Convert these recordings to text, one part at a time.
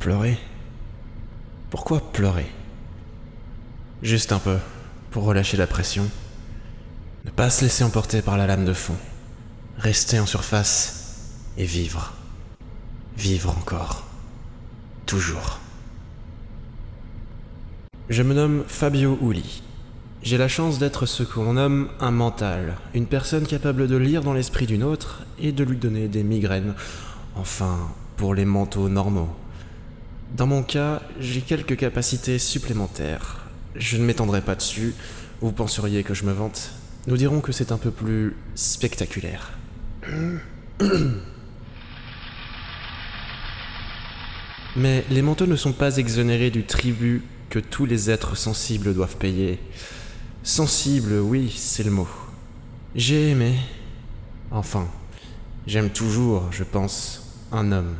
Pleurer? Pourquoi pleurer? Juste un peu, pour relâcher la pression. Ne pas se laisser emporter par la lame de fond. Rester en surface et vivre. Vivre encore. Toujours. Je me nomme Fabio Uli. J'ai la chance d'être ce que l'on nomme un mental, une personne capable de lire dans l'esprit d'une autre et de lui donner des migraines, enfin, pour les mentaux normaux. Dans mon cas, j'ai quelques capacités supplémentaires. Je ne m'étendrai pas dessus, vous penseriez que je me vante. Nous dirons que c'est un peu plus spectaculaire. Mais les mentaux ne sont pas exonérés du tribut que tous les êtres sensibles doivent payer. Sensible, oui, c'est le mot. J'ai aimé. Enfin, j'aime toujours, je pense, un homme.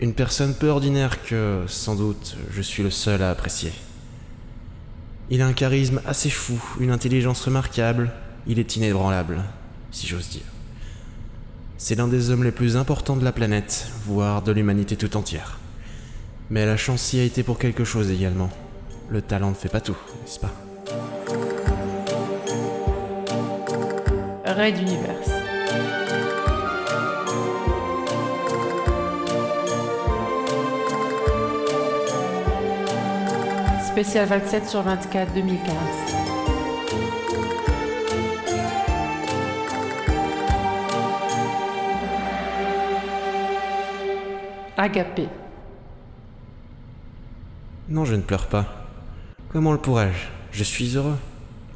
Une personne peu ordinaire que, sans doute, je suis le seul à apprécier. Il a un charisme assez fou, une intelligence remarquable, il est inébranlable, si j'ose dire. C'est l'un des hommes les plus importants de la planète, voire de l'humanité tout entière. Mais la chance y a été pour quelque chose également. Le talent ne fait pas tout, n'est-ce pas? Raid d'univers. Spécial 27 sur 24 2015. Agapé. Non, je ne pleure pas. Comment le pourrais-je? Je suis heureux.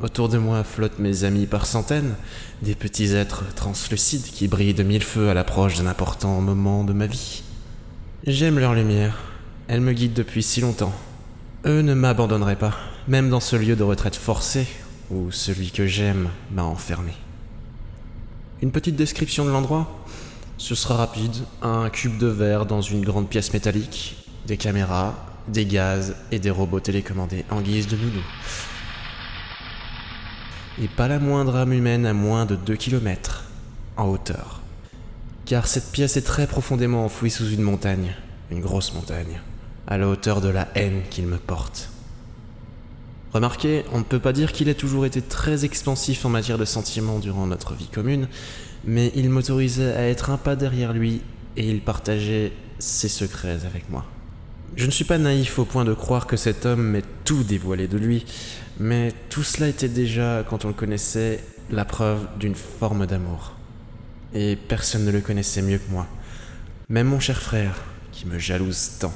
Autour de moi flottent mes amis par centaines, des petits êtres translucides qui brillent de mille feux à l'approche d'un important moment de ma vie. J'aime leur lumière. Elle me guide depuis si longtemps. Eux ne m'abandonneraient pas, même dans ce lieu de retraite forcée où celui que j'aime m'a enfermé. Une petite description de l'endroit Ce sera rapide. Un cube de verre dans une grande pièce métallique, des caméras, des gaz et des robots télécommandés en guise de nounou. Et pas la moindre âme humaine à moins de 2 km en hauteur. Car cette pièce est très profondément enfouie sous une montagne, une grosse montagne, à la hauteur de la haine qu'il me porte. Remarquez, on ne peut pas dire qu'il ait toujours été très expansif en matière de sentiments durant notre vie commune, mais il m'autorisait à être un pas derrière lui et il partageait ses secrets avec moi. Je ne suis pas naïf au point de croire que cet homme m'ait tout dévoilé de lui, mais tout cela était déjà, quand on le connaissait, la preuve d'une forme d'amour. Et personne ne le connaissait mieux que moi. Même mon cher frère, qui me jalouse tant.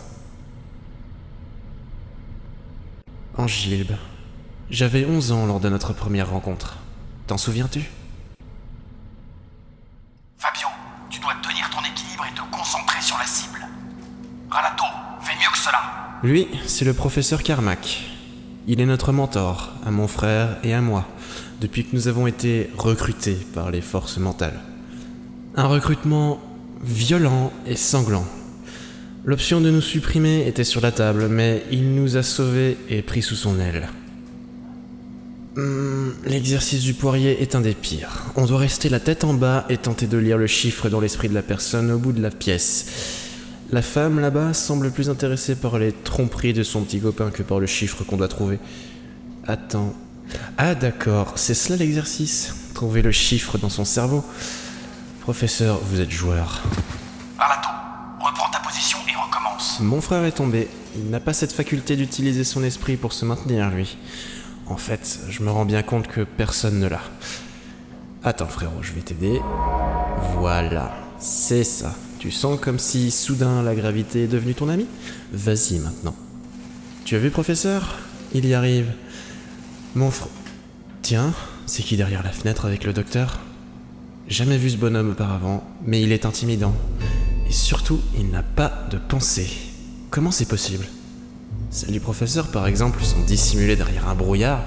Angilbe, j'avais 11 ans lors de notre première rencontre. T'en souviens-tu? Fabio, tu dois tenir ton équilibre et te concentrer sur la cible. Ralato, fais mieux que cela. Lui, c'est le professeur Carmack. Il est notre mentor, à mon frère et à moi, depuis que nous avons été recrutés par les forces mentales. Un recrutement violent et sanglant. L'option de nous supprimer était sur la table, mais il nous a sauvés et pris sous son aile. Hmm, L'exercice du poirier est un des pires. On doit rester la tête en bas et tenter de lire le chiffre dans l'esprit de la personne au bout de la pièce. La femme là-bas semble plus intéressée par les tromperies de son petit copain que par le chiffre qu'on doit trouver. Attends. Ah d'accord, c'est cela l'exercice? Trouver le chiffre dans son cerveau? Professeur, vous êtes joueur. Mon frère est tombé. Il n'a pas cette faculté d'utiliser son esprit pour se maintenir, lui. En fait, je me rends bien compte que personne ne l'a. Attends, frérot, je vais t'aider. Voilà, c'est ça. Tu sens comme si soudain la gravité est devenue ton ami Vas-y maintenant. Tu as vu, professeur? Il y arrive. Mon frère. Tiens, c'est qui derrière la fenêtre avec le docteur? Jamais vu ce bonhomme auparavant, mais il est intimidant. Et surtout, il n'a pas de pensée. Comment c'est possible? Celles du professeur, par exemple, sont dissimulées derrière un brouillard.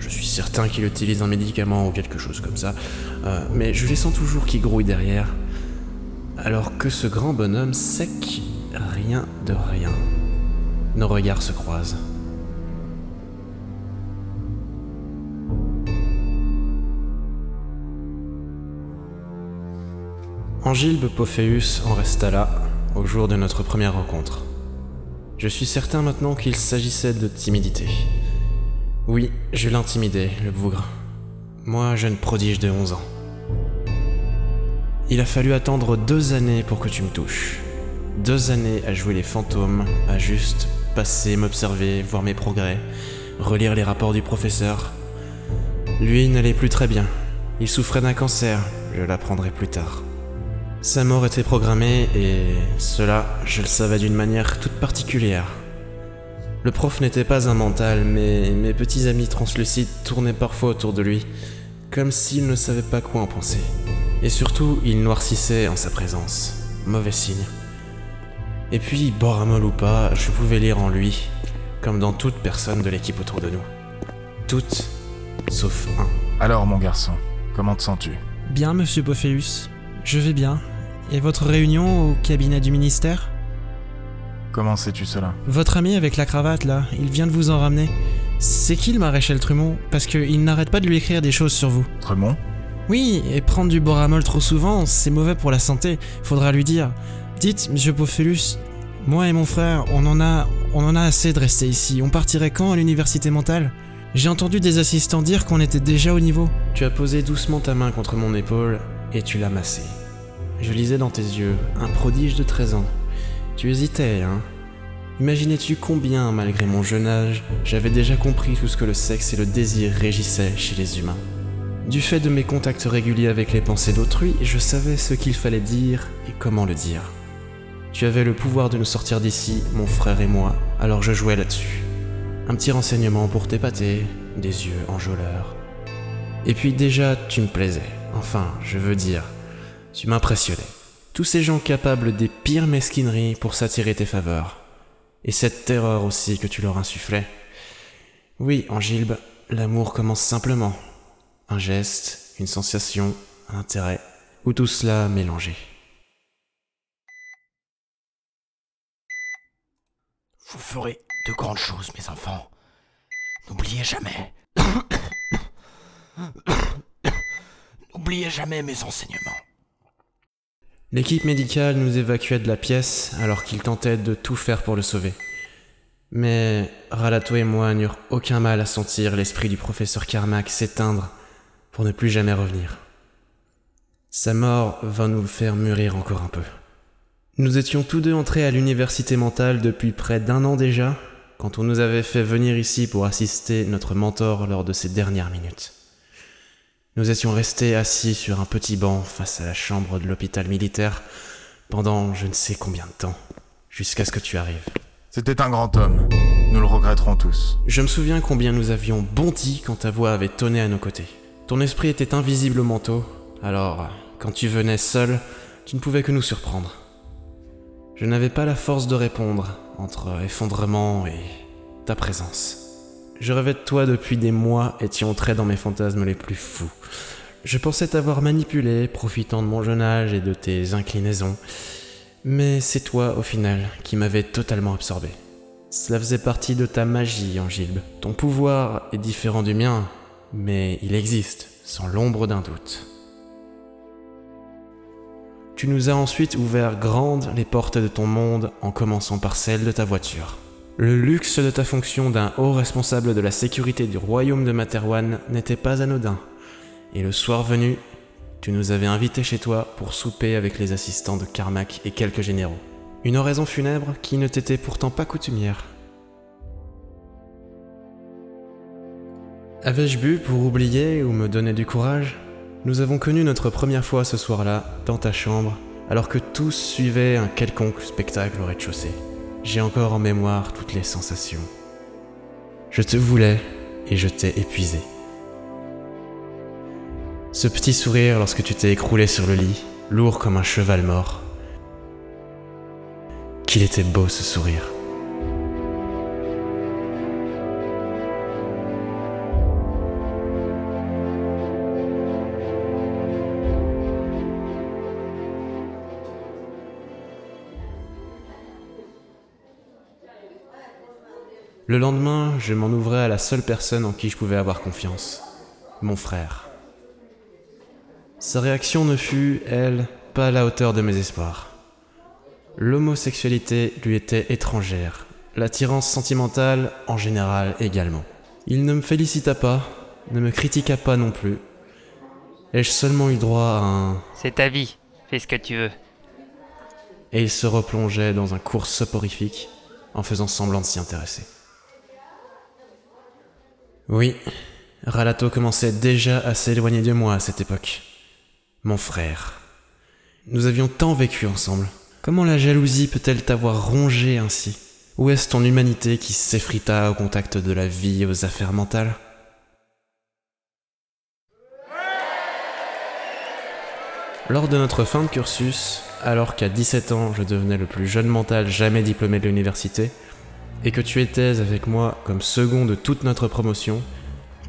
Je suis certain qu'il utilise un médicament ou quelque chose comme ça. Euh, mais je les sens toujours qui grouillent derrière. Alors que ce grand bonhomme sec, rien de rien. Nos regards se croisent. Angilbe Pophéus en resta là, au jour de notre première rencontre. Je suis certain maintenant qu'il s'agissait de timidité. Oui, je l'intimidais, le bougre. Moi, jeune prodige de 11 ans. Il a fallu attendre deux années pour que tu me touches. Deux années à jouer les fantômes, à juste passer, m'observer, voir mes progrès, relire les rapports du professeur. Lui n'allait plus très bien. Il souffrait d'un cancer, je l'apprendrai plus tard. Sa mort était programmée et cela, je le savais d'une manière toute particulière. Le prof n'était pas un mental, mais mes petits amis translucides tournaient parfois autour de lui, comme s'ils ne savaient pas quoi en penser. Et surtout, il noircissait en sa présence. Mauvais signe. Et puis, Boramol ou pas, je pouvais lire en lui, comme dans toute personne de l'équipe autour de nous. Toutes, sauf un. Alors, mon garçon, comment te sens-tu? Bien, monsieur Pophéus. Je vais bien. Et votre réunion au cabinet du ministère? Comment sais-tu cela? Votre ami avec la cravate, là, il vient de vous en ramener. C'est qui le maréchal Trumont Parce qu'il n'arrête pas de lui écrire des choses sur vous. Tremont Oui, et prendre du boramol trop souvent, c'est mauvais pour la santé. Faudra lui dire. Dites, monsieur Pophelus, moi et mon frère, on en a, on en a assez de rester ici. On partirait quand à l'université mentale? J'ai entendu des assistants dire qu'on était déjà au niveau. Tu as posé doucement ta main contre mon épaule et tu l'as massée. Je lisais dans tes yeux un prodige de 13 ans. Tu hésitais, hein Imaginais-tu combien, malgré mon jeune âge, j'avais déjà compris tout ce que le sexe et le désir régissaient chez les humains? Du fait de mes contacts réguliers avec les pensées d'autrui, je savais ce qu'il fallait dire et comment le dire. Tu avais le pouvoir de nous sortir d'ici, mon frère et moi, alors je jouais là-dessus. Un petit renseignement pour t'épater, des yeux enjôleurs. Et puis déjà, tu me plaisais. Enfin, je veux dire, tu m'impressionnais. Tous ces gens capables des pires mesquineries pour s'attirer tes faveurs. Et cette terreur aussi que tu leur insufflais. Oui, Angilbe, l'amour commence simplement. Un geste, une sensation, un intérêt, ou tout cela mélangé. Vous ferez de grandes choses, mes enfants. N'oubliez jamais. N'oubliez jamais mes enseignements. L'équipe médicale nous évacuait de la pièce alors qu'ils tentaient de tout faire pour le sauver. Mais Ralato et moi n'eurent aucun mal à sentir l'esprit du professeur Carmack s'éteindre pour ne plus jamais revenir. Sa mort va nous faire mûrir encore un peu. Nous étions tous deux entrés à l'université mentale depuis près d'un an déjà, quand on nous avait fait venir ici pour assister notre mentor lors de ses dernières minutes. Nous étions restés assis sur un petit banc face à la chambre de l'hôpital militaire pendant je ne sais combien de temps, jusqu'à ce que tu arrives. C'était un grand homme. Nous le regretterons tous. Je me souviens combien nous avions bondi quand ta voix avait tonné à nos côtés. Ton esprit était invisible au manteau, alors quand tu venais seul, tu ne pouvais que nous surprendre. Je n'avais pas la force de répondre entre effondrement et ta présence. Je rêvais de toi depuis des mois et tu entrais dans mes fantasmes les plus fous. Je pensais t'avoir manipulé, profitant de mon jeune âge et de tes inclinaisons. Mais c'est toi, au final, qui m'avais totalement absorbé. Cela faisait partie de ta magie, Angilbe. Ton pouvoir est différent du mien, mais il existe, sans l'ombre d'un doute. Tu nous as ensuite ouvert grandes les portes de ton monde en commençant par celle de ta voiture. Le luxe de ta fonction d'un haut responsable de la sécurité du royaume de Materwan n'était pas anodin. Et le soir venu, tu nous avais invités chez toi pour souper avec les assistants de Carmack et quelques généraux. Une oraison funèbre qui ne t'était pourtant pas coutumière. Avais-je bu pour oublier ou me donner du courage? Nous avons connu notre première fois ce soir-là, dans ta chambre, alors que tous suivaient un quelconque spectacle au rez-de-chaussée. J'ai encore en mémoire toutes les sensations. Je te voulais et je t'ai épuisé. Ce petit sourire lorsque tu t'es écroulé sur le lit, lourd comme un cheval mort. Qu'il était beau ce sourire. Le lendemain, je m'en ouvrais à la seule personne en qui je pouvais avoir confiance, mon frère. Sa réaction ne fut, elle, pas à la hauteur de mes espoirs. L'homosexualité lui était étrangère. l'attirance sentimentale en général également. Il ne me félicita pas, ne me critiqua pas non plus. Ai-je seulement eu droit à un... C'est ta vie, fais ce que tu veux. Et il se replongeait dans un cours soporifique en faisant semblant de s'y intéresser. Oui, Ralato commençait déjà à s'éloigner de moi à cette époque. Mon frère. Nous avions tant vécu ensemble. Comment la jalousie peut-elle t'avoir rongé ainsi? Où est-ce ton humanité qui s'effrita au contact de la vie et aux affaires mentales? Lors de notre fin de cursus, alors qu'à 17 ans je devenais le plus jeune mental jamais diplômé de l'université, et que tu étais avec moi comme second de toute notre promotion,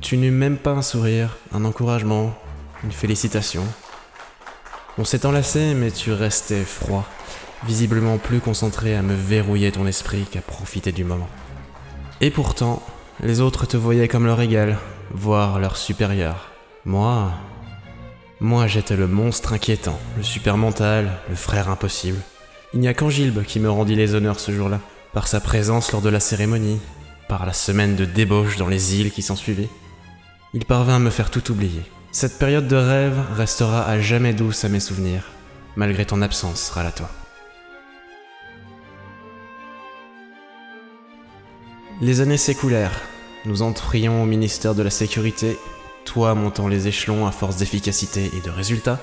tu n'eus même pas un sourire, un encouragement, une félicitation. On s'est enlacé, mais tu restais froid, visiblement plus concentré à me verrouiller ton esprit qu'à profiter du moment. Et pourtant, les autres te voyaient comme leur égal, voire leur supérieur. Moi, moi j'étais le monstre inquiétant, le super mental, le frère impossible. Il n'y a qu'Angilbe qui me rendit les honneurs ce jour-là, par sa présence lors de la cérémonie, par la semaine de débauche dans les îles qui s'ensuivit. Il parvint à me faire tout oublier. Cette période de rêve restera à jamais douce à mes souvenirs, malgré ton absence, Ralato. Les années s'écoulèrent. Nous entrions au ministère de la Sécurité, toi montant les échelons à force d'efficacité et de résultats.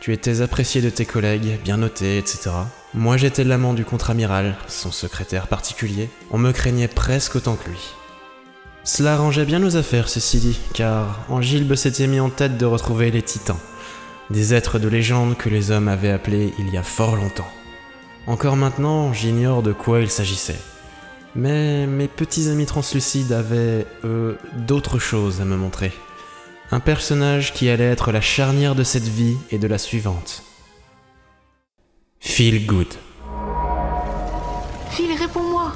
Tu étais apprécié de tes collègues, bien noté, etc. Moi j'étais l'amant du contre-amiral, son secrétaire particulier. On me craignait presque autant que lui. Cela arrangeait bien nos affaires, ceci dit, car Angilbe s'était mis en tête de retrouver les titans, des êtres de légende que les hommes avaient appelés il y a fort longtemps. Encore maintenant, j'ignore de quoi il s'agissait. Mais mes petits amis translucides avaient, eux, d'autres choses à me montrer. Un personnage qui allait être la charnière de cette vie et de la suivante. Feel good. Phil, réponds-moi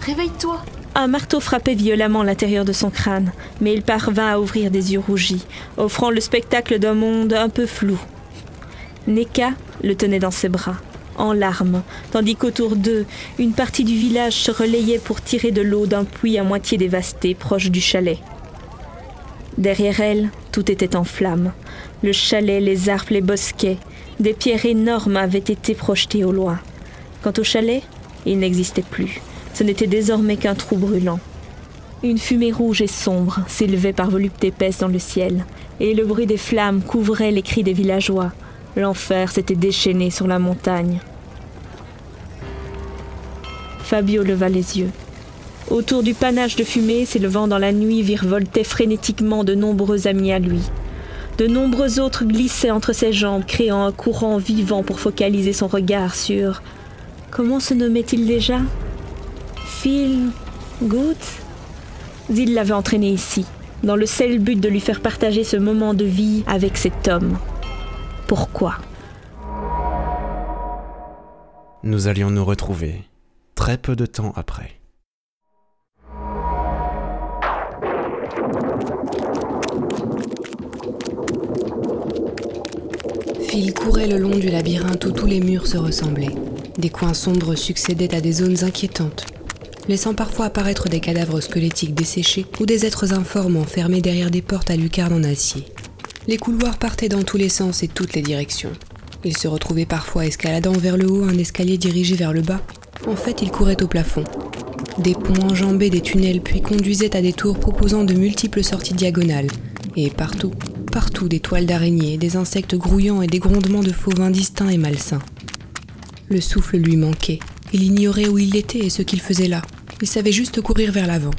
Réveille-toi Un marteau frappait violemment l'intérieur de son crâne, mais il parvint à ouvrir des yeux rougis, offrant le spectacle d'un monde un peu flou. Neka le tenait dans ses bras, en larmes, tandis qu'autour d'eux, une partie du village se relayait pour tirer de l'eau d'un puits à moitié dévasté proche du chalet. Derrière elle, tout était en flammes. Le chalet, les arbres, les bosquets, des pierres énormes avaient été projetées au loin. Quant au chalet, il n'existait plus. Ce n'était désormais qu'un trou brûlant. Une fumée rouge et sombre s'élevait par voluptés épaisses dans le ciel, et le bruit des flammes couvrait les cris des villageois. L'enfer s'était déchaîné sur la montagne. Fabio leva les yeux. Autour du panache de fumée s'élevant dans la nuit virevoltaient frénétiquement de nombreux amis à lui. De nombreux autres glissaient entre ses jambes, créant un courant vivant pour focaliser son regard sur. Comment se nommait-il déjà? Phil Good? Zil l'avait entraîné ici, dans le seul but de lui faire partager ce moment de vie avec cet homme. Pourquoi? Nous allions nous retrouver très peu de temps après. Phil courait le long du labyrinthe où tous les murs se ressemblaient. Des coins sombres succédaient à des zones inquiétantes, laissant parfois apparaître des cadavres squelettiques desséchés ou des êtres informes enfermés derrière des portes à lucarne en acier. Les couloirs partaient dans tous les sens et toutes les directions. Il se retrouvait parfois escaladant vers le haut un escalier dirigé vers le bas. En fait, il courait au plafond. Des ponts enjambaient des tunnels puis conduisaient à des tours proposant de multiples sorties diagonales. Et partout, partout des toiles d'araignées, des insectes grouillants et des grondements de fauves indistincts et malsains. Le souffle lui manquait. Il ignorait où il était et ce qu'il faisait là. Il savait juste courir vers l'avant.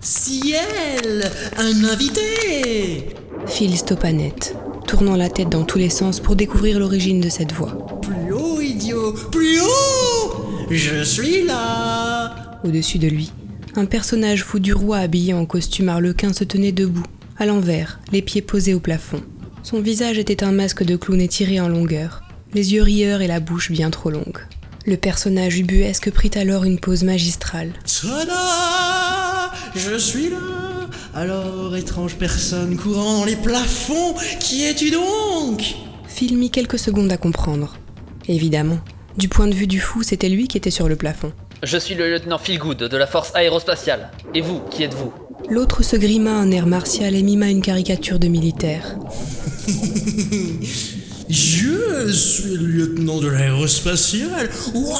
Ciel Un invité Phil stoppa net, tournant la tête dans tous les sens pour découvrir l'origine de cette voix. Plus haut, idiot Plus haut Je suis là Au-dessus de lui, un personnage fou du roi habillé en costume arlequin se tenait debout, à l'envers, les pieds posés au plafond. Son visage était un masque de clown étiré en longueur, les yeux rieurs et la bouche bien trop longue. Le personnage ubuesque prit alors une pose magistrale. Tada Je suis là Alors, étrange personne courant dans les plafonds, qui es-tu donc? Phil mit quelques secondes à comprendre. Évidemment, du point de vue du fou, c'était lui qui était sur le plafond. Je suis le lieutenant Philgood de la force aérospatiale. Et vous, qui êtes-vous? L'autre se grima un air martial et mima une caricature de militaire. Je suis le lieutenant de l'aérospatiale. Waouh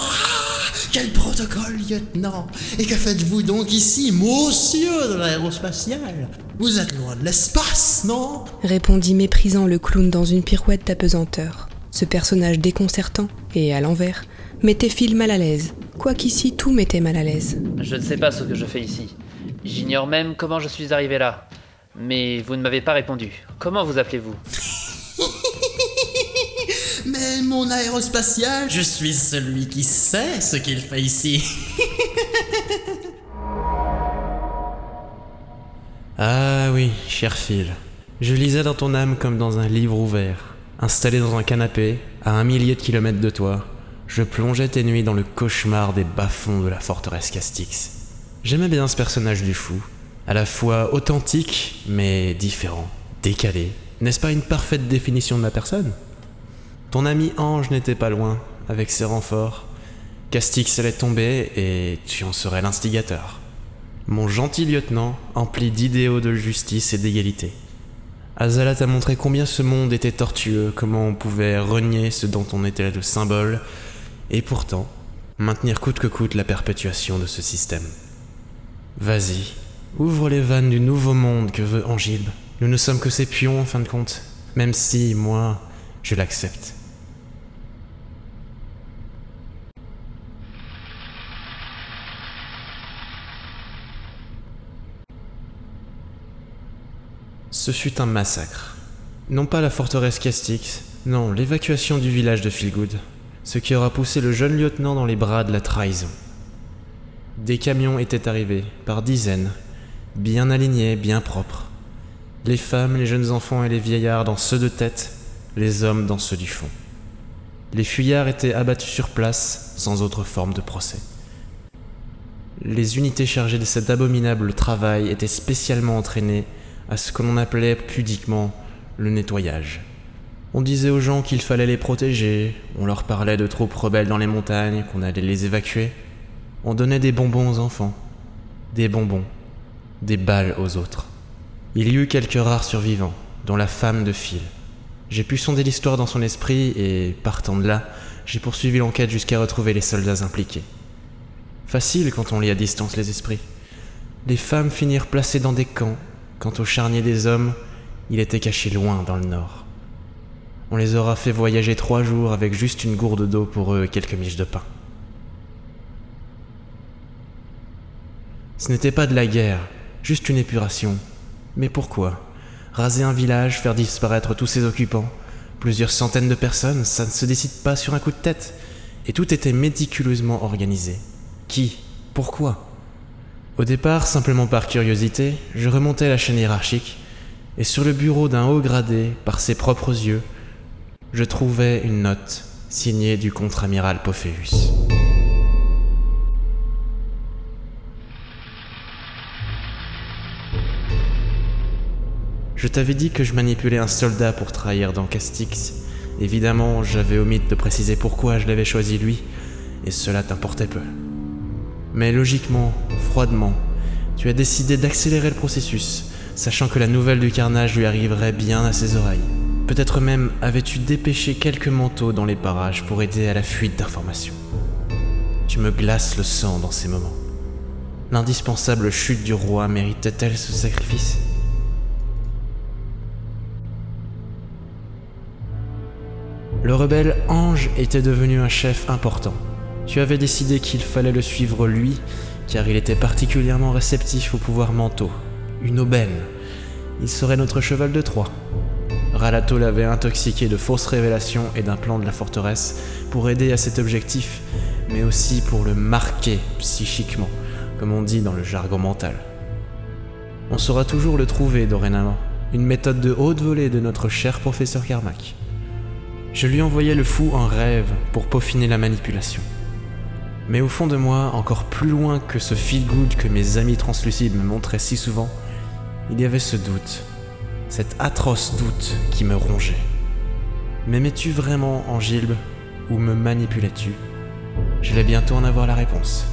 Quel protocole, lieutenant Et que faites-vous donc ici, monsieur de l'aérospatiale? Vous êtes loin de l'espace, non? Répondit méprisant le clown dans une pirouette d'apesanteur. Ce personnage déconcertant, et à l'envers, mettait Phil mal à l'aise. Quoiqu'ici tout mettait mal à l'aise. Je ne sais pas ce que je fais ici. J'ignore même comment je suis arrivé là. Mais vous ne m'avez pas répondu. Comment vous appelez-vous? Mais mon aérospatial, je suis celui qui sait ce qu'il fait ici. Ah oui, cher Phil. Je lisais dans ton âme comme dans un livre ouvert. Installé dans un canapé, à un millier de kilomètres de toi, je plongeais tes nuits dans le cauchemar des bas-fonds de la forteresse Castix. J'aimais bien ce personnage du fou, à la fois authentique, mais différent, décalé. N'est-ce pas une parfaite définition de ma personne? Ton ami Ange n'était pas loin, avec ses renforts. Castix allait tomber et tu en serais l'instigateur. Mon gentil lieutenant, empli d'idéaux de justice et d'égalité. Azala t'a montré combien ce monde était tortueux, comment on pouvait renier ce dont on était le symbole, et pourtant, maintenir coûte que coûte la perpétuation de ce système. Vas-y, ouvre les vannes du nouveau monde que veut Angilbe. Nous ne sommes que ses pions en fin de compte, même si, moi, je l'accepte. Ce fut un massacre. Non pas la forteresse Castix, non, l'évacuation du village de Philgood, ce qui aura poussé le jeune lieutenant dans les bras de la trahison. Des camions étaient arrivés, par dizaines, bien alignés, bien propres. Les femmes, les jeunes enfants et les vieillards dans ceux de tête, les hommes dans ceux du fond. Les fuyards étaient abattus sur place, sans autre forme de procès. Les unités chargées de cet abominable travail étaient spécialement entraînées à ce que l'on appelait pudiquement le nettoyage. On disait aux gens qu'il fallait les protéger, on leur parlait de troupes rebelles dans les montagnes, qu'on allait les évacuer. On donnait des bonbons aux enfants, des bonbons, des balles aux autres. Il y eut quelques rares survivants, dont la femme de Phil. J'ai pu sonder l'histoire dans son esprit et, partant de là, j'ai poursuivi l'enquête jusqu'à retrouver les soldats impliqués. Facile quand on lit à distance les esprits. Les femmes finirent placées dans des camps, quant au charnier des hommes, il était caché loin dans le nord. On les aura fait voyager trois jours avec juste une gourde d'eau pour eux et quelques miches de pain. Ce n'était pas de la guerre, juste une épuration. Mais pourquoi Raser un village, faire disparaître tous ses occupants Plusieurs centaines de personnes, ça ne se décide pas sur un coup de tête. Et tout était méticuleusement organisé. Qui Pourquoi Au départ, simplement par curiosité, je remontais la chaîne hiérarchique, et sur le bureau d'un haut gradé, par ses propres yeux, je trouvais une note signée du contre-amiral Pophéus. Je t'avais dit que je manipulais un soldat pour trahir dans Castix. Évidemment, j'avais omis de préciser pourquoi je l'avais choisi lui, et cela t'importait peu. Mais logiquement, froidement, tu as décidé d'accélérer le processus, sachant que la nouvelle du carnage lui arriverait bien à ses oreilles. Peut-être même avais-tu dépêché quelques manteaux dans les parages pour aider à la fuite d'informations. Tu me glaces le sang dans ces moments. L'indispensable chute du roi méritait-elle ce sacrifice? Le rebelle Ange était devenu un chef important. Tu avais décidé qu'il fallait le suivre lui, car il était particulièrement réceptif aux pouvoirs mentaux. Une aubaine. Il serait notre cheval de Troie. Ralato l'avait intoxiqué de fausses révélations et d'un plan de la forteresse pour aider à cet objectif, mais aussi pour le marquer psychiquement, comme on dit dans le jargon mental. On saura toujours le trouver dorénavant, une méthode de haute volée de notre cher professeur Carmack. Je lui envoyais le fou en rêve pour peaufiner la manipulation. Mais au fond de moi, encore plus loin que ce feel good que mes amis translucides me montraient si souvent, il y avait ce doute, cet atroce doute qui me rongeait. M'aimais-tu vraiment, Angilbe, ou me manipulais-tu? J'allais bientôt en avoir la réponse.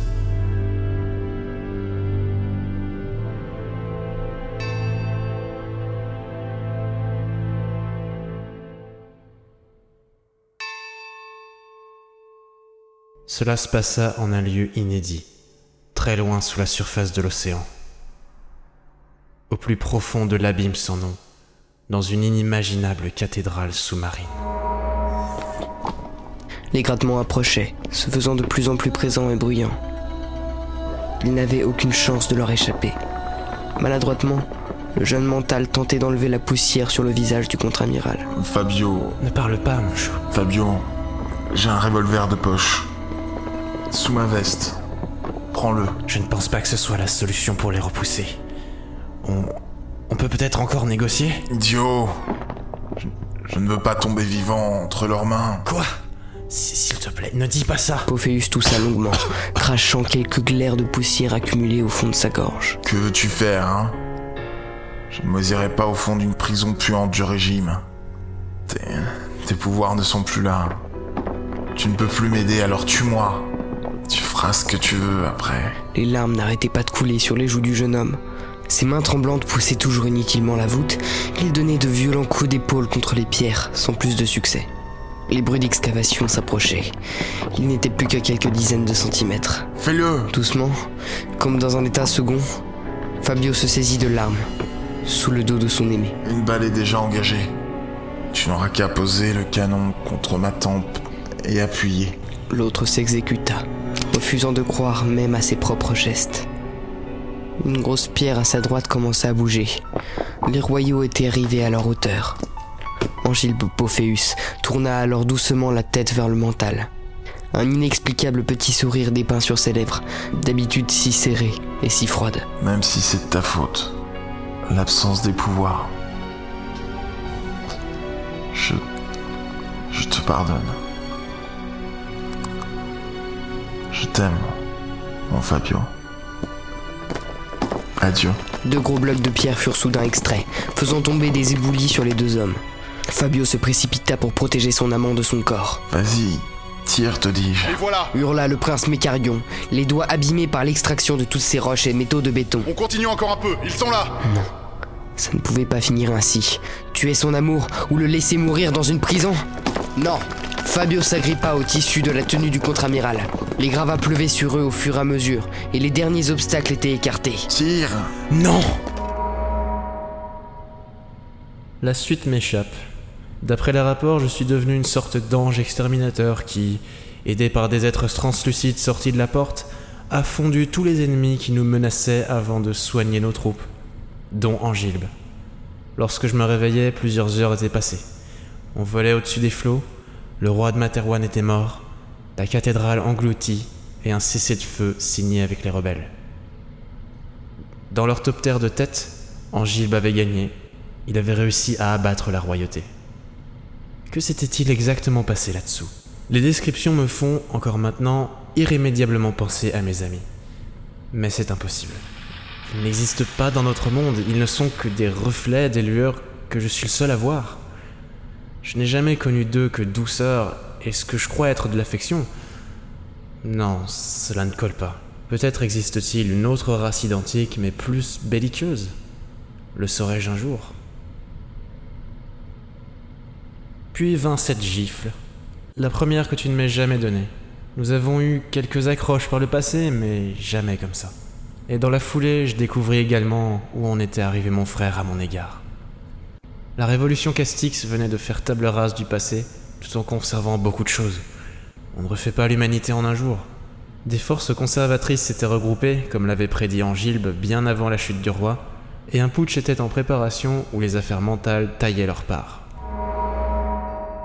Cela se passa en un lieu inédit, très loin sous la surface de l'océan. Au plus profond de l'abîme sans nom, dans une inimaginable cathédrale sous-marine. Les grattements approchaient, se faisant de plus en plus présents et bruyants. Il n'avait aucune chance de leur échapper. Maladroitement, le jeune mental tentait d'enlever la poussière sur le visage du contre-amiral. Fabio. Ne parle pas, mon chou. Fabio, j'ai un revolver de poche. Sous ma veste. Prends-le. Je ne pense pas que ce soit la solution pour les repousser. On. On peut peut-être encore négocier? Idiot. Je, je ne veux pas tomber vivant entre leurs mains. Quoi? S'il te plaît, ne dis pas ça. Pophéus toussa longuement, crachant quelques glaires de poussière accumulées au fond de sa gorge. Que veux-tu faire, hein? Je ne moisirai pas au fond d'une prison puante du régime. Tes, tes pouvoirs ne sont plus là. Tu ne peux plus m'aider, alors tue-moi. Tu feras ce que tu veux après. Les larmes n'arrêtaient pas de couler sur les joues du jeune homme. Ses mains tremblantes poussaient toujours inutilement la voûte. Il donnait de violents coups d'épaule contre les pierres, sans plus de succès. Les bruits d'excavation s'approchaient. Il n'était plus qu'à quelques dizaines de centimètres. Fais-le Doucement, comme dans un état second, Fabio se saisit de l'arme, sous le dos de son aimé. Une balle est déjà engagée. Tu n'auras qu'à poser le canon contre ma tempe et appuyer. L'autre s'exécuta, refusant de croire même à ses propres gestes. Une grosse pierre à sa droite commença à bouger. Les royaux étaient arrivés à leur hauteur. Angilbe Pophéus tourna alors doucement la tête vers le mental. Un inexplicable petit sourire dépeint sur ses lèvres, d'habitude si serrées et si froides. Même si c'est de ta faute, l'absence des pouvoirs. Je. Je te pardonne. T'aime, mon Fabio. Adieu. Deux gros blocs de pierre furent soudain extraits, faisant tomber des éboulis sur les deux hommes. Fabio se précipita pour protéger son amant de son corps. Vas-y, tire, te dis-je. Et voilà Hurla le prince Mécarion, les doigts abîmés par l'extraction de toutes ces roches et métaux de béton. On continue encore un peu, ils sont là Non. Ça ne pouvait pas finir ainsi. Tuer son amour ou le laisser mourir dans une prison? Non Fabio s'agrippa au tissu de la tenue du contre-amiral. Les gravats pleuvaient sur eux au fur et à mesure, et les derniers obstacles étaient écartés. Tire Non La suite m'échappe. D'après les rapports, je suis devenu une sorte d'ange exterminateur qui, aidé par des êtres translucides sortis de la porte, a fondu tous les ennemis qui nous menaçaient avant de soigner nos troupes, dont Angilbe. Lorsque je me réveillais, plusieurs heures étaient passées. On volait au-dessus des flots, le roi de Materwan était mort, la cathédrale engloutie et un cessez-le-feu signé avec les rebelles. Dans leur toptère de tête, Angilbe avait gagné, il avait réussi à abattre la royauté. Que s'était-il exactement passé là-dessous? Les descriptions me font, encore maintenant, irrémédiablement penser à mes amis. Mais c'est impossible. Ils n'existent pas dans notre monde, ils ne sont que des reflets, des lueurs que je suis le seul à voir. Je n'ai jamais connu d'eux que douceur et ce que je crois être de l'affection. Non, cela ne colle pas. Peut-être existe-t-il une autre race identique mais plus belliqueuse Le saurais-je un jour? Puis vint cette gifle. La première que tu ne m'aies jamais donnée. Nous avons eu quelques accroches par le passé, mais jamais comme ça. Et dans la foulée, je découvris également où en était arrivé mon frère à mon égard. La révolution Castix venait de faire table rase du passé, tout en conservant beaucoup de choses. On ne refait pas l'humanité en un jour. Des forces conservatrices s'étaient regroupées, comme l'avait prédit Angilbe bien avant la chute du roi, et un putsch était en préparation où les affaires mentales taillaient leur part.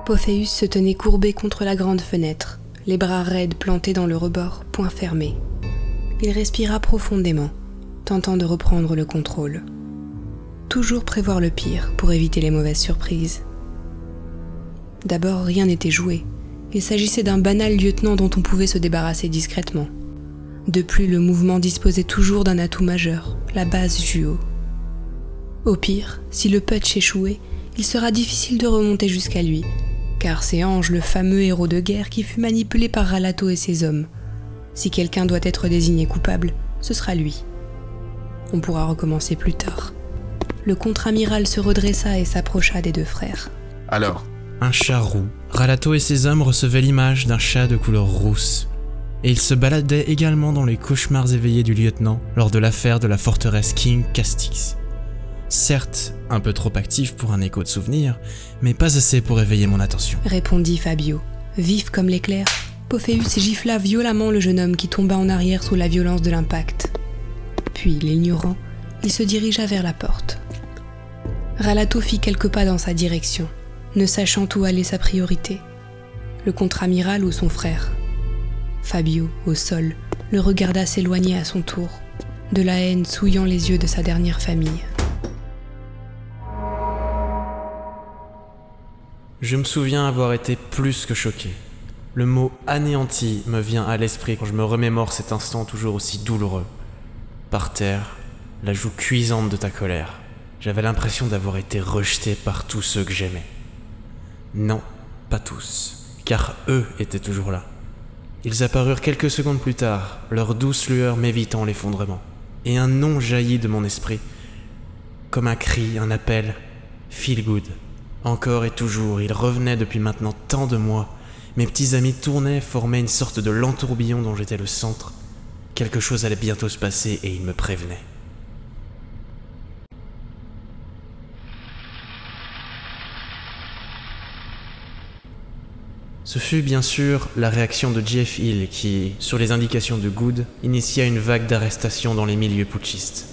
Pophéus se tenait courbé contre la grande fenêtre, les bras raides plantés dans le rebord, poings fermés. Il respira profondément, tentant de reprendre le contrôle. Toujours prévoir le pire pour éviter les mauvaises surprises. D'abord, rien n'était joué. Il s'agissait d'un banal lieutenant dont on pouvait se débarrasser discrètement. De plus, le mouvement disposait toujours d'un atout majeur, la base Juo. Au pire, si le putsch échouait, il sera difficile de remonter jusqu'à lui, car c'est Ange, le fameux héros de guerre, qui fut manipulé par Ralato et ses hommes. Si quelqu'un doit être désigné coupable, ce sera lui. On pourra recommencer plus tard. Le contre-amiral se redressa et s'approcha des deux frères. Alors Un chat roux. Ralato et ses hommes recevaient l'image d'un chat de couleur rousse. Et il se baladait également dans les cauchemars éveillés du lieutenant lors de l'affaire de la forteresse King Castix. Certes, un peu trop actif pour un écho de souvenir, mais pas assez pour éveiller mon attention. Répondit Fabio, vif comme l'éclair. Pophéus gifla violemment le jeune homme qui tomba en arrière sous la violence de l'impact. Puis, l'ignorant, il se dirigea vers la porte. Ralato fit quelques pas dans sa direction, ne sachant où allait sa priorité. Le contre-amiral ou son frère Fabio, au sol, le regarda s'éloigner à son tour, de la haine souillant les yeux de sa dernière famille. Je me souviens avoir été plus que choqué. Le mot anéanti me vient à l'esprit quand je me remémore cet instant toujours aussi douloureux. Par terre, la joue cuisante de ta colère. J'avais l'impression d'avoir été rejeté par tous ceux que j'aimais. Non, pas tous, car eux étaient toujours là. Ils apparurent quelques secondes plus tard, leur douce lueur m'évitant l'effondrement. Et un nom jaillit de mon esprit, comme un cri, un appel, Feel Good. Encore et toujours, il revenait depuis maintenant tant de mois. Mes petits amis tournaient, formaient une sorte de lent tourbillon dont j'étais le centre. Quelque chose allait bientôt se passer et ils me prévenaient. Ce fut bien sûr la réaction de Jeff Hill qui, sur les indications de Good, initia une vague d'arrestations dans les milieux putschistes.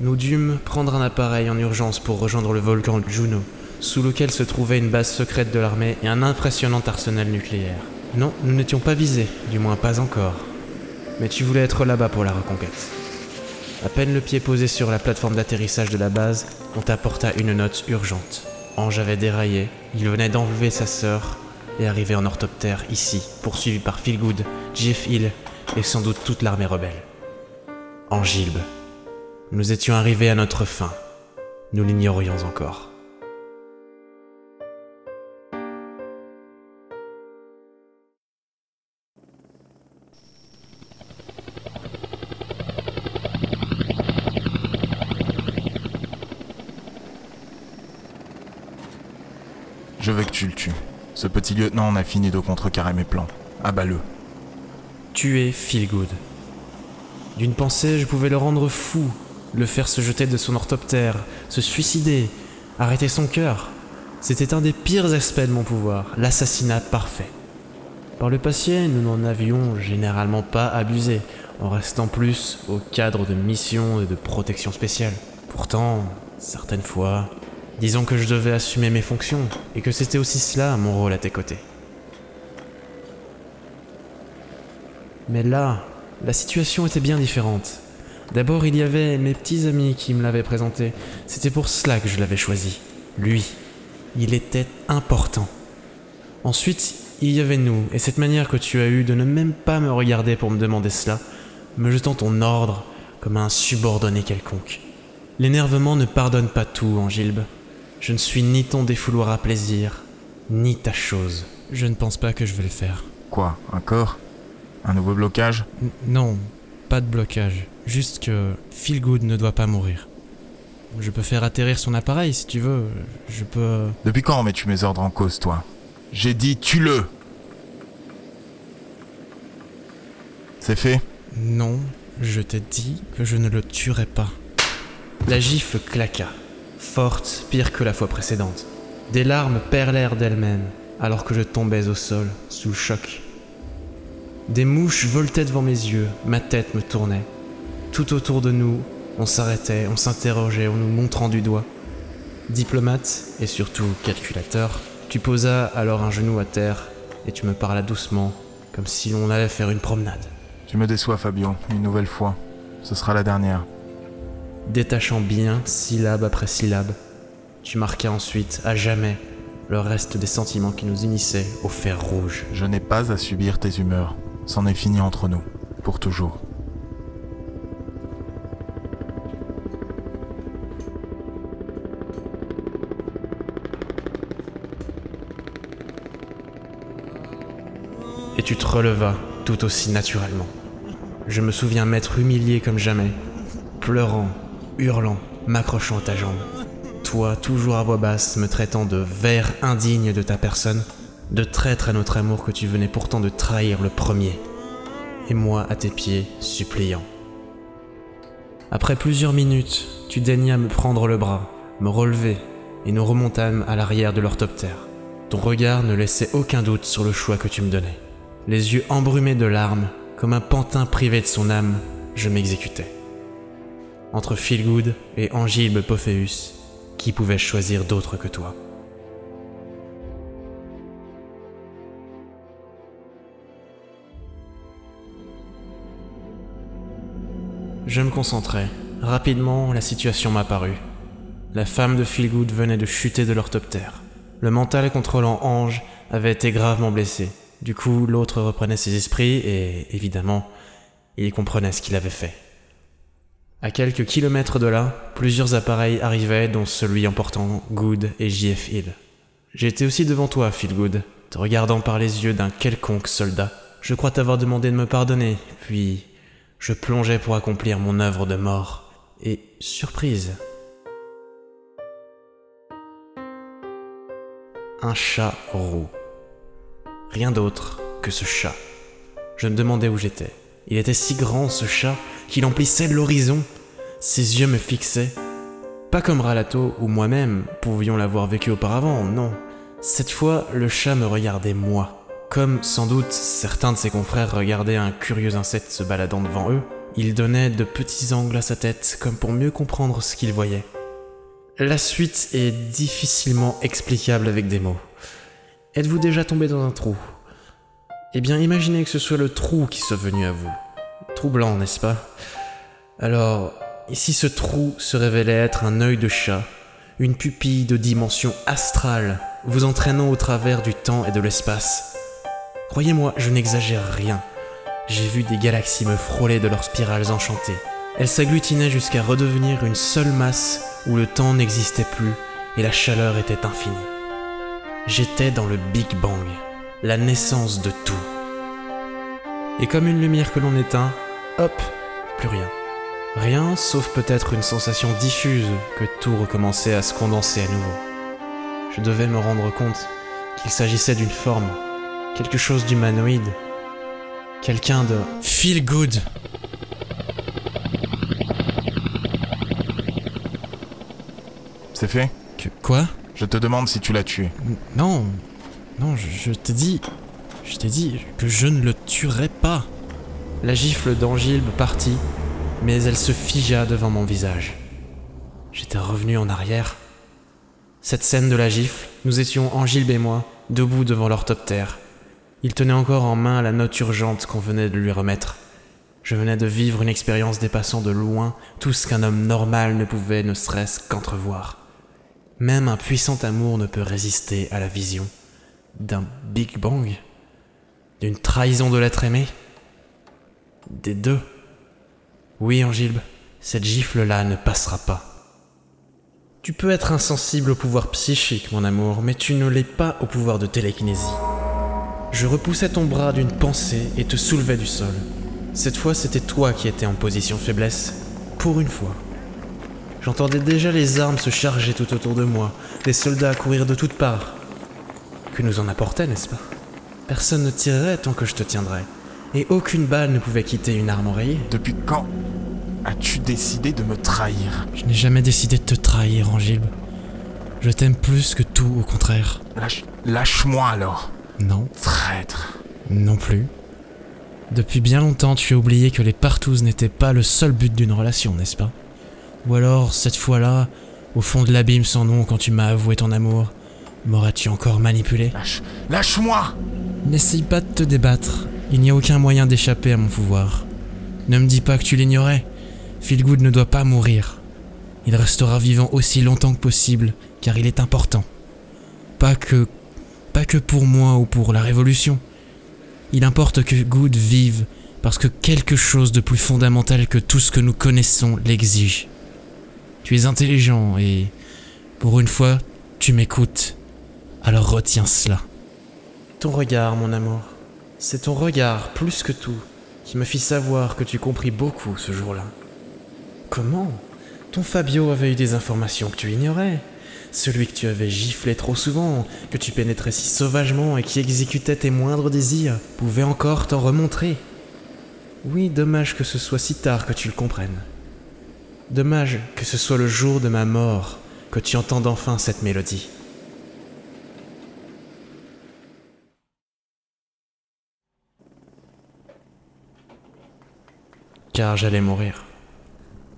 Nous dûmes prendre un appareil en urgence pour rejoindre le volcan Juno, sous lequel se trouvait une base secrète de l'armée et un impressionnant arsenal nucléaire. Non, nous n'étions pas visés, du moins pas encore. Mais tu voulais être là-bas pour la reconquête. À peine le pied posé sur la plateforme d'atterrissage de la base, on t'apporta une note urgente. Ange avait déraillé, il venait d'enlever sa sœur et arriver en orthoptère ici, poursuivi par Philgood, Jeff Hill et sans doute toute l'armée rebelle. En Gilbe, nous étions arrivés à notre fin. Nous l'ignorions encore. Je veux que tu le tues. Ce petit lieutenant en a fini de contrecarrer mes plans. Abat-le. Tuer Feelgood. D'une pensée, je pouvais le rendre fou, le faire se jeter de son orthoptère, se suicider, arrêter son cœur. C'était un des pires aspects de mon pouvoir, l'assassinat parfait. Par le passé, nous n'en avions généralement pas abusé, en restant plus au cadre de missions et de protection spéciale. Pourtant, certaines fois, disons que je devais assumer mes fonctions, et que c'était aussi cela mon rôle à tes côtés. Mais là, la situation était bien différente. D'abord, il y avait mes petits amis qui me l'avaient présenté. C'était pour cela que je l'avais choisi. Lui. Il était important. Ensuite, il y avait nous, et cette manière que tu as eue de ne même pas me regarder pour me demander cela, me jetant ton ordre comme un subordonné quelconque. L'énervement ne pardonne pas tout, Angilbe. Je ne suis ni ton défouloir à plaisir, ni ta chose. Je ne pense pas que je vais le faire. Quoi Un corps? Un nouveau blocage? N- Non, pas de blocage. Juste que Feelgood ne doit pas mourir. Je peux faire atterrir son appareil si tu veux. Je peux. Depuis quand mets-tu mes ordres en cause, toi? J'ai dit tue-le C'est fait? Non, je t'ai dit que je ne le tuerai pas. La gifle claqua, forte, pire que la fois précédente. Des larmes perlèrent d'elles-mêmes, alors que je tombais au sol, sous le choc. Des mouches voltaient devant mes yeux, ma tête me tournait. Tout autour de nous, on s'arrêtait, on s'interrogeait en nous montrant du doigt. Diplomate, et surtout calculateur, tu posas alors un genou à terre et tu me parlas doucement, comme si on allait faire une promenade. Tu me déçois, Fabio, une nouvelle fois. Ce sera la dernière. Détachant bien, syllabe après syllabe, tu marquas ensuite, à jamais, le reste des sentiments qui nous unissaient au fer rouge. Je n'ai pas à subir tes humeurs. C'en est fini entre nous. Pour toujours. Et tu te relevas tout aussi naturellement. Je me souviens m'être humilié comme jamais, pleurant, hurlant, m'accrochant à ta jambe. Toi, toujours à voix basse, me traitant de ver indigne de ta personne, de traître à notre amour que tu venais pourtant de trahir le premier. et moi à tes pieds, suppliant. Après plusieurs minutes, tu daignas me prendre le bras, me relever, et nous remontâmes à l'arrière de l'orthoptère. Ton regard ne laissait aucun doute sur le choix que tu me donnais. Les yeux embrumés de larmes, comme un pantin privé de son âme, je m'exécutais. Entre Feelgood et Angilbe Pophéus, qui pouvait choisir d'autre que toi Je me concentrais. Rapidement, la situation m'apparut. La femme de Feelgood venait de chuter de l'orthoptère. Le mental contrôlant Ange avait été gravement blessé. Du coup, l'autre reprenait ses esprits et, évidemment, il comprenait ce qu'il avait fait. À quelques kilomètres de là, plusieurs appareils arrivaient, dont celui emportant Good et JF Hill. J'étais aussi devant toi, Feelgood, te regardant par les yeux d'un quelconque soldat. Je crois t'avoir demandé de me pardonner, puis je plongeais pour accomplir mon œuvre de mort. Et surprise. Un chat roux. Rien d'autre que ce chat. Je me demandais où j'étais. Il était si grand ce chat qu'il emplissait l'horizon. Ses yeux me fixaient. Pas comme Ralato ou moi-même pouvions l'avoir vécu auparavant, non. Cette fois, le chat me regardait moi. Comme sans doute certains de ses confrères regardaient un curieux insecte se baladant devant eux, il donnait de petits angles à sa tête comme pour mieux comprendre ce qu'il voyait. La suite est difficilement explicable avec des mots. Êtes-vous déjà tombé dans un trou? Eh bien, imaginez que ce soit le trou qui soit venu à vous. Troublant, n'est-ce pas? Alors, ici ce trou se révélait être un œil de chat, une pupille de dimension astrale, vous entraînant au travers du temps et de l'espace. Croyez-moi, je n'exagère rien. J'ai vu des galaxies me frôler de leurs spirales enchantées. Elles s'agglutinaient jusqu'à redevenir une seule masse où le temps n'existait plus et la chaleur était infinie. J'étais dans le Big Bang, la naissance de tout. Et comme une lumière que l'on éteint, hop, plus rien. Rien sauf peut-être une sensation diffuse que tout recommençait à se condenser à nouveau. Je devais me rendre compte qu'il s'agissait d'une forme, quelque chose d'humanoïde, quelqu'un de Feel good. C'est fait? Que quoi? Je te demande si tu l'as tué. Non, non, je, je t'ai dit, je t'ai dit que je ne le tuerais pas. La gifle d'Angilbe partit, mais elle se figea devant mon visage. J'étais revenu en arrière. Cette scène de la gifle, nous étions Angilbe et moi, debout devant l'orthoptère. Il tenait encore en main la note urgente qu'on venait de lui remettre. Je venais de vivre une expérience dépassant de loin tout ce qu'un homme normal ne pouvait ne serait-ce qu'entrevoir. Même un puissant amour ne peut résister à la vision d'un Big Bang, d'une trahison de l'être aimé, des deux. Oui, Angilbe, cette gifle-là ne passera pas. Tu peux être insensible au pouvoir psychique, mon amour, mais tu ne l'es pas au pouvoir de télékinésie. Je repoussais ton bras d'une pensée et te soulevais du sol. Cette fois, c'était toi qui étais en position faiblesse, pour une fois. J'entendais déjà les armes se charger tout autour de moi, les soldats courir de toutes parts. Que nous en apportait, n'est-ce pas? Personne ne tirerait tant que je te tiendrais, et aucune balle ne pouvait quitter une arme oreillée. Depuis quand as-tu décidé de me trahir? Je n'ai jamais décidé de te trahir, Angilbe. Je t'aime plus que tout, au contraire. Lâche, lâche-moi alors. Non. Traître. Non plus. Depuis bien longtemps, tu as oublié que les partouzes n'étaient pas le seul but d'une relation, n'est-ce pas? Ou alors, cette fois-là, au fond de l'abîme sans nom, quand tu m'as avoué ton amour, m'auras-tu encore manipulé? Lâche, lâche-moi N'essaye pas de te débattre. Il n'y a aucun moyen d'échapper à mon pouvoir. Ne me dis pas que tu l'ignorais. Feelgood ne doit pas mourir. Il restera vivant aussi longtemps que possible, car il est important. Pas que. pas que pour moi ou pour la Révolution. Il importe que Good vive, parce que quelque chose de plus fondamental que tout ce que nous connaissons l'exige. Tu es intelligent et, pour une fois, tu m'écoutes. Alors retiens cela. Ton regard, mon amour. C'est ton regard, plus que tout, qui me fit savoir que tu compris beaucoup ce jour-là. Comment Ton Fabio avait eu des informations que tu ignorais. Celui que tu avais giflé trop souvent, que tu pénétrais si sauvagement et qui exécutait tes moindres désirs, pouvait encore t'en remontrer? Oui, dommage que ce soit si tard que tu le comprennes. Dommage que ce soit le jour de ma mort que tu entendes enfin cette mélodie. Car j'allais mourir.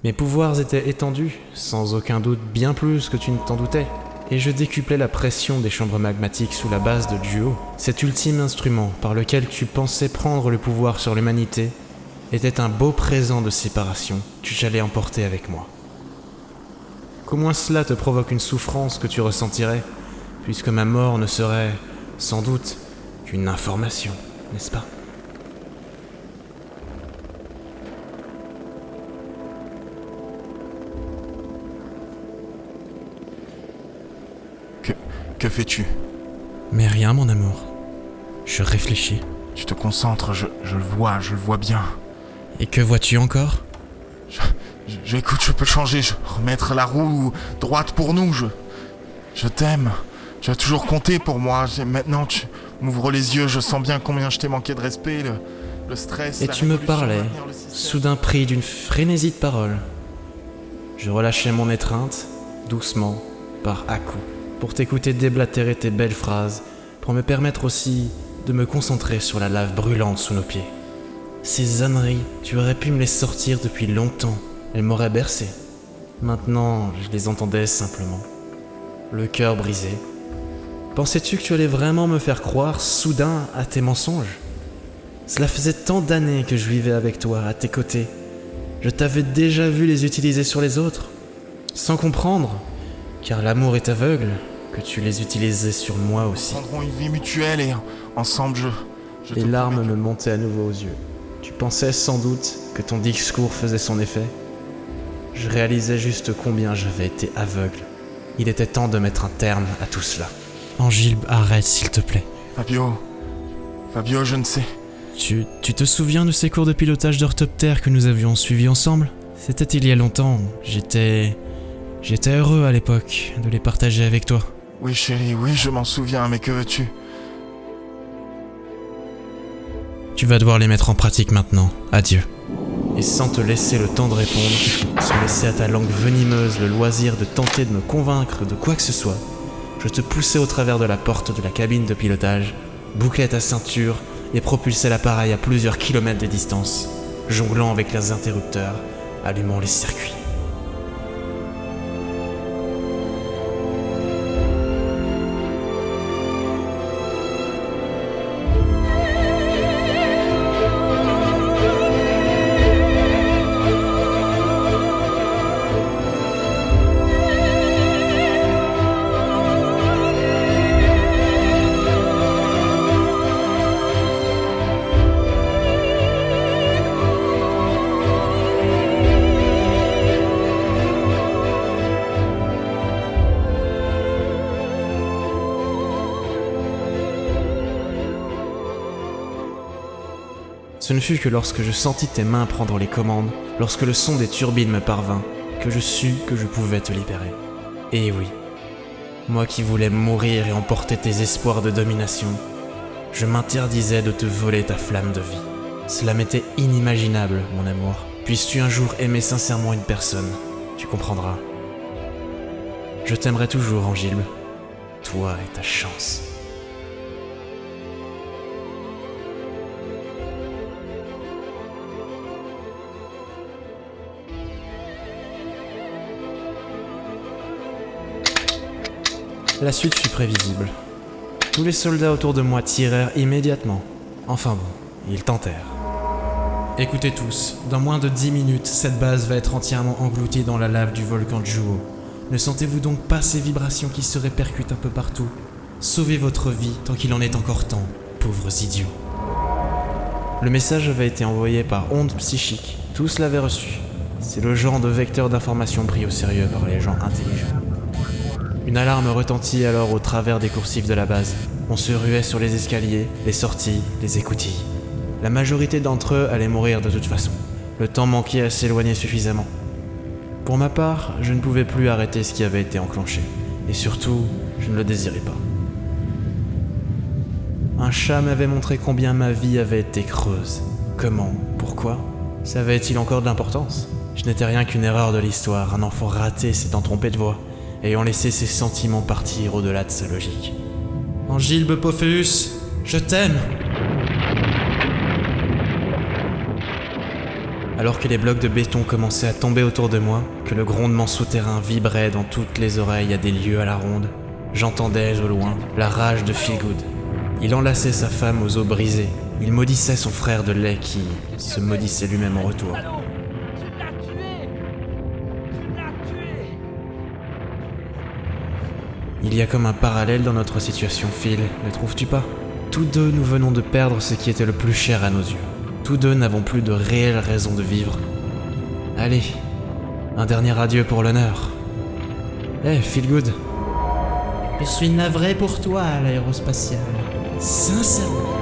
Mes pouvoirs étaient étendus, sans aucun doute bien plus que tu ne t'en doutais, et je décuplais la pression des chambres magmatiques sous la base de Duo. Cet ultime instrument par lequel tu pensais prendre le pouvoir sur l'humanité était un beau présent de séparation que j'allais emporter avec moi. Qu'au moins cela te provoque une souffrance que tu ressentirais, puisque ma mort ne serait, sans doute, qu'une information, n'est-ce pas? Que, fais-tu Mais rien, mon amour. Je réfléchis. Tu te concentres, je, je le vois, je le vois bien. Et que vois-tu encore je, je, peux changer, je remettre la roue droite pour nous. Je, je t'aime. Tu as toujours compté pour moi. Maintenant, tu m'ouvres les yeux. Je sens bien combien je t'ai manqué de respect, le, le stress. Et tu me parlais, soudain pris d'une frénésie de paroles. Je relâchais mon étreinte, doucement, par à-coups, pour t'écouter déblatérer tes belles phrases, pour me permettre aussi de me concentrer sur la lave brûlante sous nos pieds. Ces âneries, tu aurais pu me les sortir depuis longtemps. Elles m'auraient bercé. Maintenant, je les entendais simplement. Le cœur brisé. Pensais-tu que tu allais vraiment me faire croire soudain à tes mensonges? Cela faisait tant d'années que je vivais avec toi, à tes côtés. Je t'avais déjà vu les utiliser sur les autres, sans comprendre, car l'amour est aveugle, que tu les utilisais sur moi aussi. Nous prendrons une vie mutuelle et ensemble je... je les larmes me montaient à nouveau aux yeux. Tu pensais sans doute que ton discours faisait son effet Je réalisais juste combien j'avais été aveugle. Il était temps de mettre un terme à tout cela. Angile, arrête s'il te plaît. Fabio. Fabio, je ne sais. Tu, tu te souviens de ces cours de pilotage d'orthoptère que nous avions suivis ensemble? C'était il y a longtemps. J'étais. J'étais heureux à l'époque de les partager avec toi. Oui, chérie, oui, je m'en souviens, mais que veux-tu? Tu vas devoir les mettre en pratique maintenant. Adieu. Et sans te laisser le temps de répondre, sans laisser à ta langue venimeuse le loisir de tenter de me convaincre de quoi que ce soit, je te poussais au travers de la porte de la cabine de pilotage, bouclais ta ceinture et propulsais l'appareil à plusieurs kilomètres de distance, jonglant avec les interrupteurs, allumant les circuits. Ne fut que lorsque je sentis tes mains prendre les commandes, lorsque le son des turbines me parvint, que je sus que je pouvais te libérer. Et oui, moi qui voulais mourir et emporter tes espoirs de domination, je m'interdisais de te voler ta flamme de vie. Cela m'était inimaginable, mon amour. Puisses-tu un jour aimer sincèrement une personne, tu comprendras. Je t'aimerai toujours, Angile. Toi et ta chance. La suite fut prévisible. Tous les soldats autour de moi tirèrent immédiatement. Enfin bon, ils tentèrent. Écoutez tous, dans moins de 10 minutes, cette base va être entièrement engloutie dans la lave du volcan Juo. Ne sentez-vous donc pas ces vibrations qui se répercutent un peu partout? Sauvez votre vie tant qu'il en est encore temps, pauvres idiots. Le message avait été envoyé par onde psychique. Tous l'avaient reçu. C'est le genre de vecteur d'information pris au sérieux par les gens intelligents. Une alarme retentit alors au travers des coursifs de la base. On se ruait sur les escaliers, les sorties, les écoutilles. La majorité d'entre eux allaient mourir de toute façon. Le temps manquait à s'éloigner suffisamment. Pour ma part, je ne pouvais plus arrêter ce qui avait été enclenché. Et surtout, je ne le désirais pas. Un chat m'avait montré combien ma vie avait été creuse. Comment? Pourquoi? Ça avait-il encore de l'importance? Je n'étais rien qu'une erreur de l'histoire, un enfant raté s'étant trompé de voix, ayant laissé ses sentiments partir au-delà de sa logique. Angilbe Pophéus, je t'aime Alors que les blocs de béton commençaient à tomber autour de moi, que le grondement souterrain vibrait dans toutes les oreilles à des lieues à la ronde, j'entendais au loin la rage de Feelgood. Il enlaçait sa femme aux os brisés, il maudissait son frère de lait qui se maudissait lui-même en retour. Il y a comme un parallèle dans notre situation, Phil, ne trouves-tu pas? Tous deux, nous venons de perdre ce qui était le plus cher à nos yeux. Tous deux n'avons plus de réelle raison de vivre. Allez, un dernier adieu pour l'honneur. Eh, feel good. Je suis navré pour toi, l'aérospatial. Sincèrement.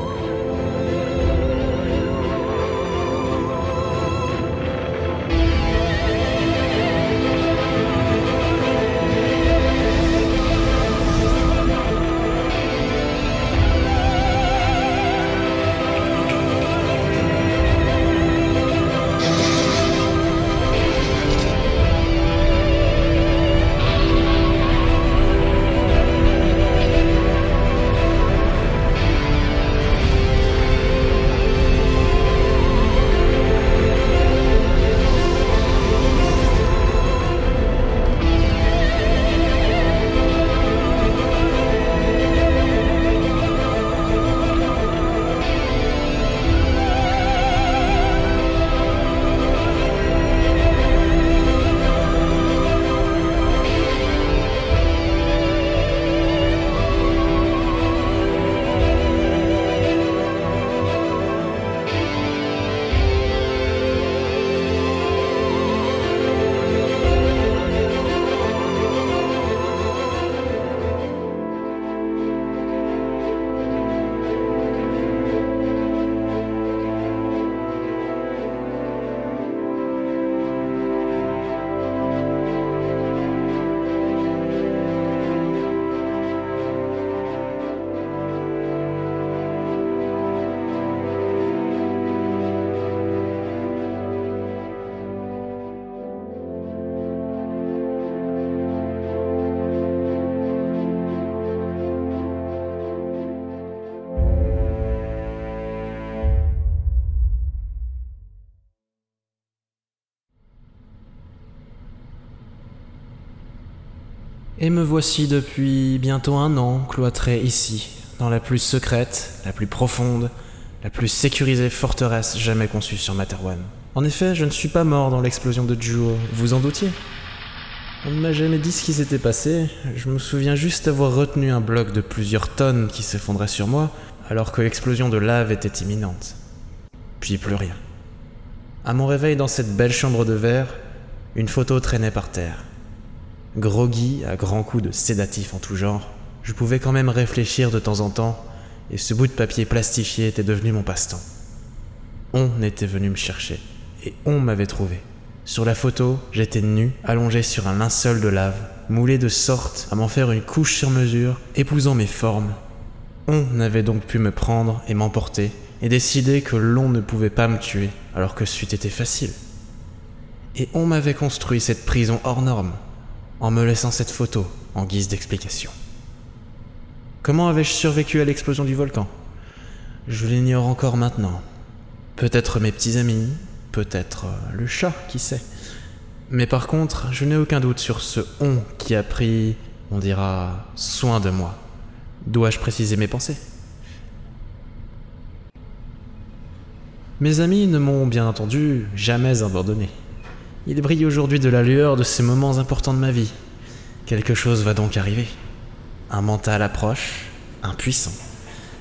Et me voici depuis bientôt un an cloîtré ici, dans la plus secrète, la plus profonde, la plus sécurisée forteresse jamais conçue sur Materwan. En effet, je ne suis pas mort dans l'explosion de Juo, vous en doutiez On ne m'a jamais dit ce qui s'était passé, je me souviens juste avoir retenu un bloc de plusieurs tonnes qui s'effondrait sur moi, alors que l'explosion de lave était imminente. Puis plus rien. À mon réveil dans cette belle chambre de verre, une photo traînait par terre. Groggy, à grands coups de sédatifs en tout genre, je pouvais quand même réfléchir de temps en temps, et ce bout de papier plastifié était devenu mon passe-temps. On était venu me chercher, et on m'avait trouvé. Sur la photo, j'étais nu, allongé sur un linceul de lave, moulé de sorte à m'en faire une couche sur mesure, épousant mes formes. On avait donc pu me prendre et m'emporter, et décider que l'on ne pouvait pas me tuer, alors que c'eût été facile. Et on m'avait construit cette prison hors norme, en me laissant cette photo en guise d'explication. Comment avais-je survécu à l'explosion du volcan? Je l'ignore encore maintenant. Peut-être mes petits amis, peut-être euh, le chat, qui sait. Mais par contre, je n'ai aucun doute sur ce on qui a pris, on dira, soin de moi. Dois-je préciser mes pensées? Mes amis ne m'ont bien entendu jamais abandonné. Ils brillent aujourd'hui de la lueur de ces moments importants de ma vie. Quelque chose va donc arriver. Un mental approche, impuissant.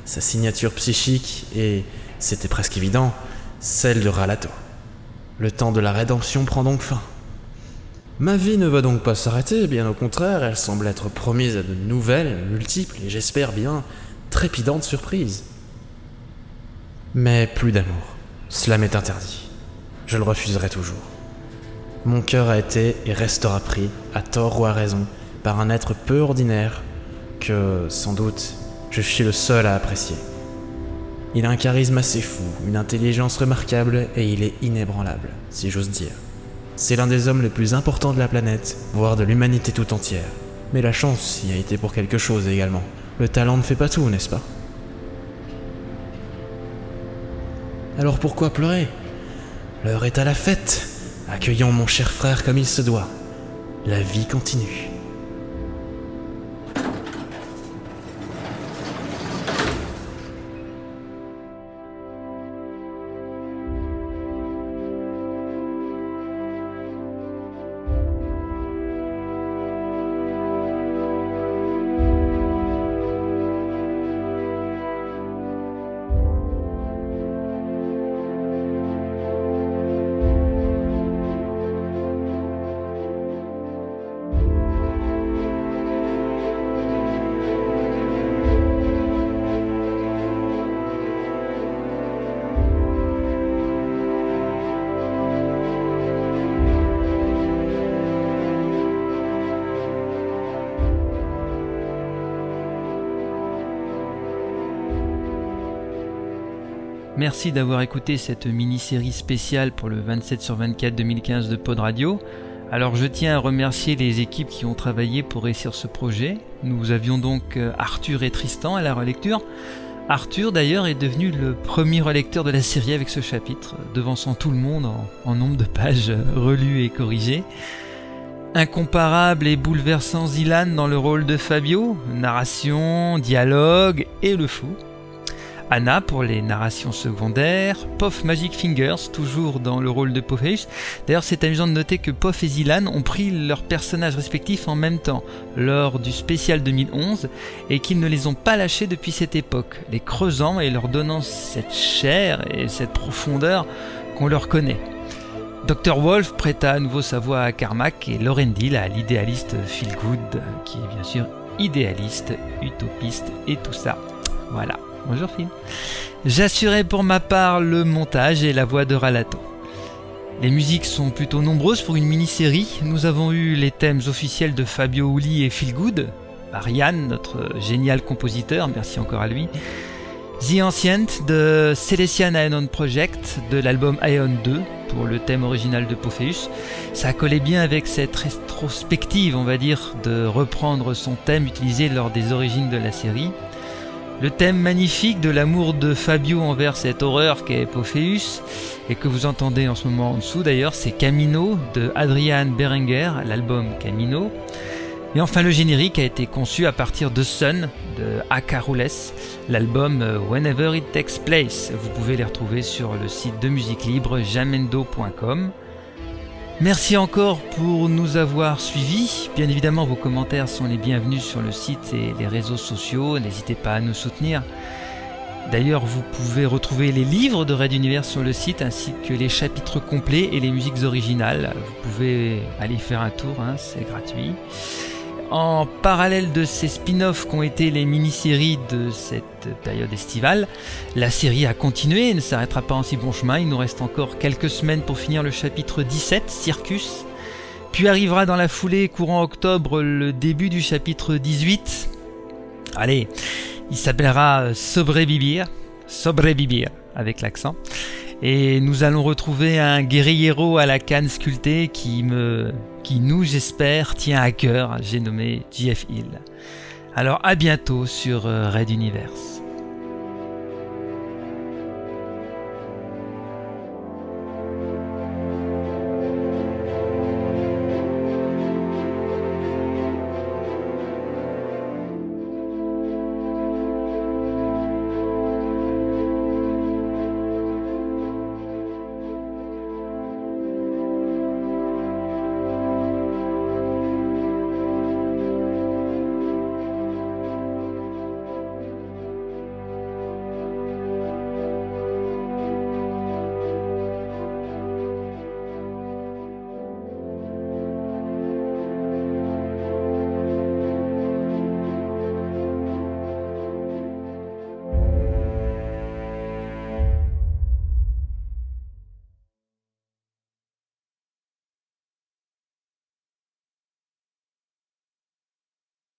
Sa signature psychique et, c'était presque évident, celle de Ralato. Le temps de la rédemption prend donc fin. Ma vie ne va donc pas s'arrêter, bien au contraire, elle semble être promise à de nouvelles, multiples et j'espère bien trépidantes surprises. Mais plus d'amour. Cela m'est interdit. Je le refuserai toujours. Mon cœur a été et restera pris, à tort ou à raison, par un être peu ordinaire que, sans doute, je suis le seul à apprécier. Il a un charisme assez fou, une intelligence remarquable et il est inébranlable, si j'ose dire. C'est l'un des hommes les plus importants de la planète, voire de l'humanité tout entière. Mais la chance y a été pour quelque chose également. Le talent ne fait pas tout, n'est-ce pas? Alors pourquoi pleurer? L'heure est à la fête. Accueillons mon cher frère comme il se doit. La vie continue. D'avoir écouté cette mini-série spéciale pour le 27 sur 24 2015 de Pod Radio. Alors je tiens à remercier les équipes qui ont travaillé pour réussir ce projet. Nous avions donc euh, Arthur et Tristan à la relecture. Arthur d'ailleurs est devenu le premier relecteur de la série avec ce chapitre, devançant tout le monde en, en nombre de pages euh, relues et corrigées. Incomparable et bouleversant Zilan dans le rôle de Fabio, narration, dialogue et le fou. Anna pour les narrations secondaires, Poff Magic Fingers toujours dans le rôle de Popheus. D'ailleurs c'est amusant de noter que Poff et Zilan ont pris leurs personnages respectifs en même temps lors du spécial 2011 et qu'ils ne les ont pas lâchés depuis cette époque, les creusant et leur donnant cette chair et cette profondeur qu'on leur connaît. Dr. Wolf prêta à nouveau sa voix à Carmack et Lorendil à l'idéaliste Phil Good, qui est bien sûr idéaliste, utopiste et tout ça. Voilà. Bonjour Phil. J'assurais pour ma part le montage et la voix de Ralato. Les musiques sont plutôt nombreuses pour une mini-série. Nous avons eu les thèmes officiels de Fabio Uli et Phil Good, Ariane, notre génial compositeur, merci encore à lui. The Ancient de Celestian Aeon Project de l'album Aeon 2 pour le thème original de Pophéus. Ça collait bien avec cette rétrospective, on va dire, de reprendre son thème utilisé lors des origines de la série. Le thème magnifique de l'amour de Fabio envers cette horreur qu'est Pophéus, et que vous entendez en ce moment en dessous d'ailleurs, c'est Camino de Adrian Berenguer, l'album Camino. Et enfin le générique a été conçu à partir de Sun de Akarules, l'album Whenever It Takes Place. Vous pouvez les retrouver sur le site de musique libre jamendo.com. Merci encore pour nous avoir suivis. Bien évidemment, vos commentaires sont les bienvenus sur le site et les réseaux sociaux. N'hésitez pas à nous soutenir. D'ailleurs, vous pouvez retrouver les livres de Red Universe sur le site ainsi que les chapitres complets et les musiques originales. Vous pouvez aller faire un tour, hein, c'est gratuit. En parallèle de ces spin-offs qu'ont été les mini-séries de cette période estivale, la série a continué et ne s'arrêtera pas en si bon chemin. Il nous reste encore quelques semaines pour finir le chapitre 17, Circus. Puis arrivera dans la foulée, courant octobre, le début du chapitre 18. Allez, il s'appellera Sobrevivir. Sobrevivir, avec l'accent. Et nous allons retrouver un guerriero à la canne sculptée qui me, qui nous, j'espère, tient à cœur. J'ai nommé JF Hill. Alors à bientôt sur Red Universe.